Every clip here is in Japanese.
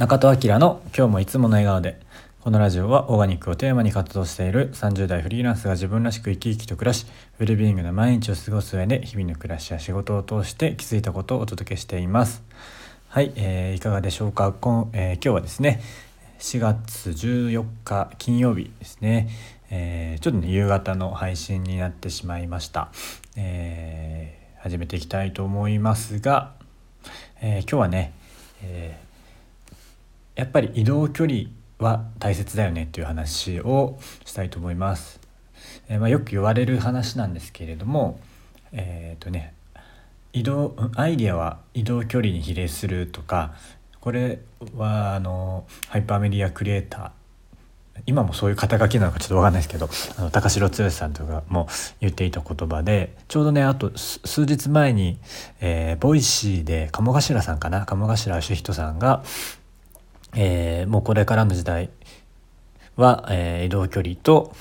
中戸明の今日もいつもの笑顔で。このラジオはオーガニックをテーマに活動している30代フリーランスが自分らしく生き生きと暮らしウェルビーイングな毎日を過ごす上で日々の暮らしや仕事を通して気づいたことをお届けしています。はい、えー、いかがでしょうか？今,、えー、今日はですね4月14日金曜日ですね、えー、ちょっとね夕方の配信になってしまいました、えー、始めていきたいと思いますが、えー、今日はね、えやっぱり移動距離は大切だよねという話をしたいと思います。えー、まあ、よく言われる話なんですけれどもえっ、とね移動アイディアは移動距離に比例するとかこれはあのハイパーメディアクリエイター今もそういう肩書きなのかちょっと分かんないですけどあの高城剛さんとかも言っていた言葉でちょうどねあと数日前に、えー、ボイシーで鴨頭さんかな？鴨頭義人さんがえー、もうこれからの時代は、えー、移動距離と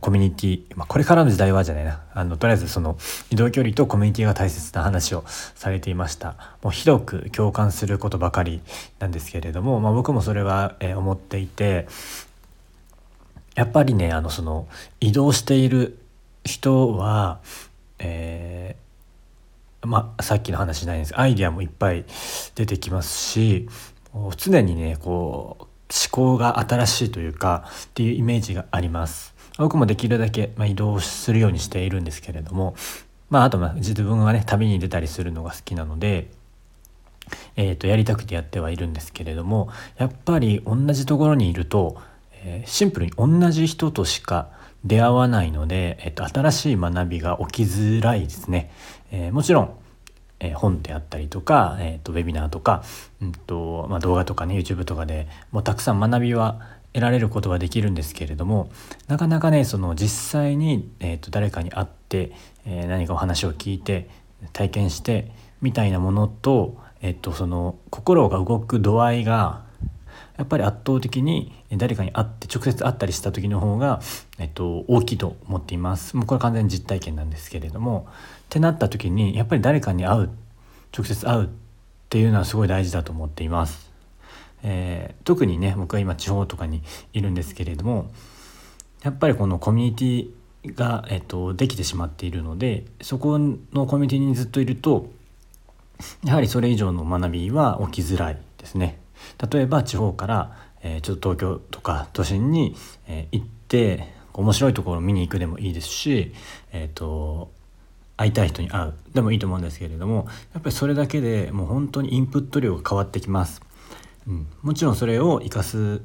コミュニティ、まあ、これからの時代はじゃないな。あのとりあえずその移動距離とコミュニティが大切な話をされていました。もう広く共感することばかりなんですけれども、まあ、僕もそれは、えー、思っていてやっぱりねあのその移動している人は、えー、まあ、さっきの話じゃないんです。アイディアもいっぱい出てきますし常にねこう思考が新しいというかっていうイメージがあります僕もできるだけ、まあ、移動するようにしているんですけれどもまああとまあ自分はね旅に出たりするのが好きなのでえー、とやりたくてやってはいるんですけれどもやっぱり同じところにいると、えー、シンプルに同じ人としか出会わないので、えー、と新しい学びが起きづらいですね。えー、もちろんえー、本であったりとか、えーと、ウェビナーとか、うんとまあ、動画とかね YouTube とかでもうたくさん学びは得られることはできるんですけれどもなかなかねその実際に、えーと、誰かに会って、えー、何かお話を聞いて体験してみたいなものと,、えーとその心が動く度合いがやっぱり圧倒的に誰かに会って直接会ったりした時の方が、えっと、大きいと思っていますもうこれ完全に実体験なんですけれどもってなった時にやっぱり誰かに会う直接会うっていうのはすごい大事だと思っています、えー、特にね僕は今地方とかにいるんですけれどもやっぱりこのコミュニティが、えっと、できてしまっているのでそこのコミュニティにずっといるとやはりそれ以上の学びは起きづらいですね。例えば地方から、えー、ちょっと東京とか都心に、えー、行って面白いところを見に行くでもいいですし、えーと、会いたい人に会うでもいいと思うんですけれどもやっぱりそれだけでもう本当にインプット量が変わってきます。うん、もちろんそれを生かす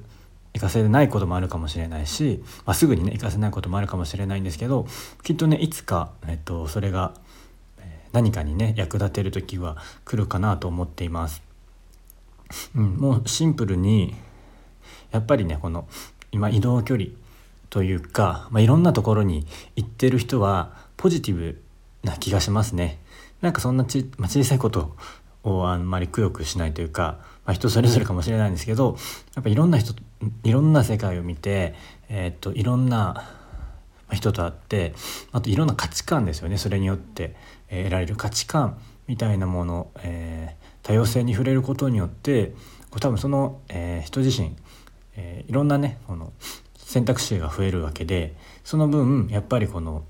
生かせないこともあるかもしれないし、まあ、すぐにね生かせないこともあるかもしれないんですけどきっとねいつか、えっと、それが何かにね役立てる時は来るかなと思っています。うん、もうシンプルにやっぱりねこの今移動距離というか、まあ、いろんなところに行ってる人はポジティブな気がしますね。なんかそんなち、まあ、小さいことをあんまりくよくしないというか、まあ、人それぞれかもしれないんですけどやっぱいろんな人いろんな世界を見て、えー、っといろんな人と会ってあといろんな価値観ですよねそれによって、得られる価値観みたいなもの、えー、多様性に触れることによって多分その、えー、人自身、えー、いろんなねこの選択肢が増えるわけでその分やっぱりこの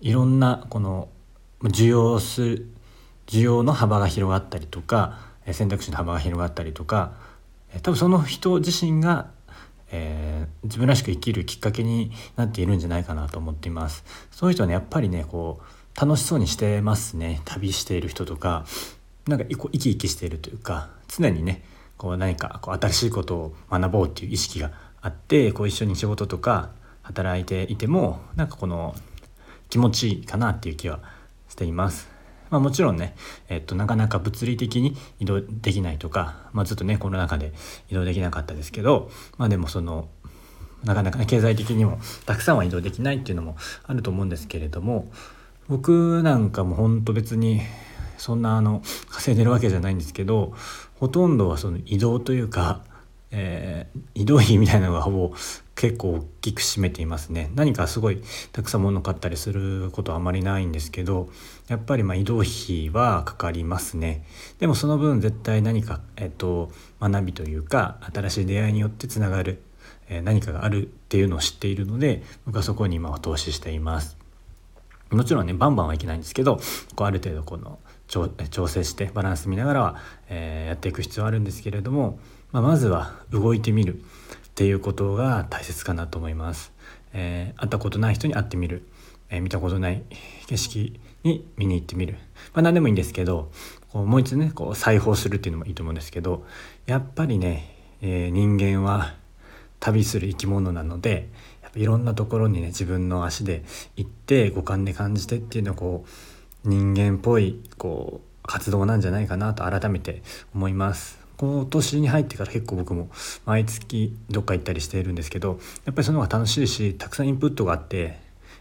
いろんなこの需要する需要の幅が広がったりとか選択肢の幅が広がったりとか多分その人自身が、えー、自分らしく生きるきっかけになっているんじゃないかなと思っています。そういう人はねやっぱりねこう楽しそうにしてますね旅している人とかなんか生き生きしているというか常にねこう何かこう新しいことを学ぼうっていう意識があってこう一緒に仕事とか働いていてもなんかこの気持ちいいかなっていう気はしています。まあ、もちろんね、えっと、なかなか物理的に移動できないとか、まあ、ずっとねコロナ禍で移動できなかったですけど、まあ、でもそのなかなかね経済的にもたくさんは移動できないっていうのもあると思うんですけれども僕なんかも本当別にそんなあの稼いでるわけじゃないんですけどほとんどはその移動というか、えー、移動費みたいなのがほぼ結構大きく占めていますね。何かすごいたくさん物買ったりすることはあまりないんですけどやっぱりま移動費はかかりますね。でもその分絶対何か、えっと、学びというか新しい出会いによってつながる、え何かがあるっていうのを知っているので僕はそこに今は投資しています。もちろんねバンバンはいけないんですけどこうある程度この調整してバランス見ながらは、えー、やっていく必要はあるんですけれども、まあ、まずは動いてみるっていうことが大切かなと思います。えー、会ったことない人に会ってみる、えー、見たことない景色に見に行ってみる、まあ、何でもいいんですけどこうもう一度ねこう裁縫するっていうのもいいと思うんですけどやっぱりね、えー、人間は旅する生き物なのでいろんなところにね自分の足で行って五感で感じてっていうのをこう人間っぽいこう活動なんじゃないかなと改めて思います。今年に入ってから結構僕も毎月どっか行ったりしているんですけどやっぱりその方が楽しいしたくさんインプットがあって、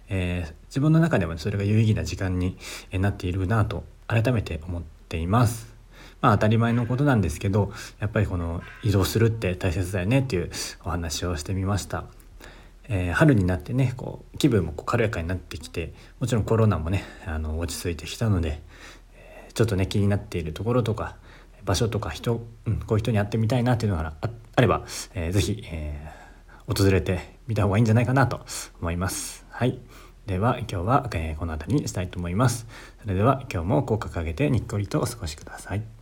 えー、自分の中でもそれが有意義な時間になっているなと改めて思っています。まあ当たり前のことなんですけどやっぱりこの移動するって大切だよねっていうお話をしてみました。えー、春になってねこう気分もこう軽やかになってきてもちろんコロナもねあの落ち着いてきたので、えー、ちょっとね気になっているところとか場所とか人、うん、こういう人に会ってみたいなっていうのがあれば、えー、ぜひ、えー、訪れてみた方がいいんじゃないかなと思います。はい。では今日は、えー、この辺りにしたいと思います。それでは今日も口角上げてにっこりとお過ごしください。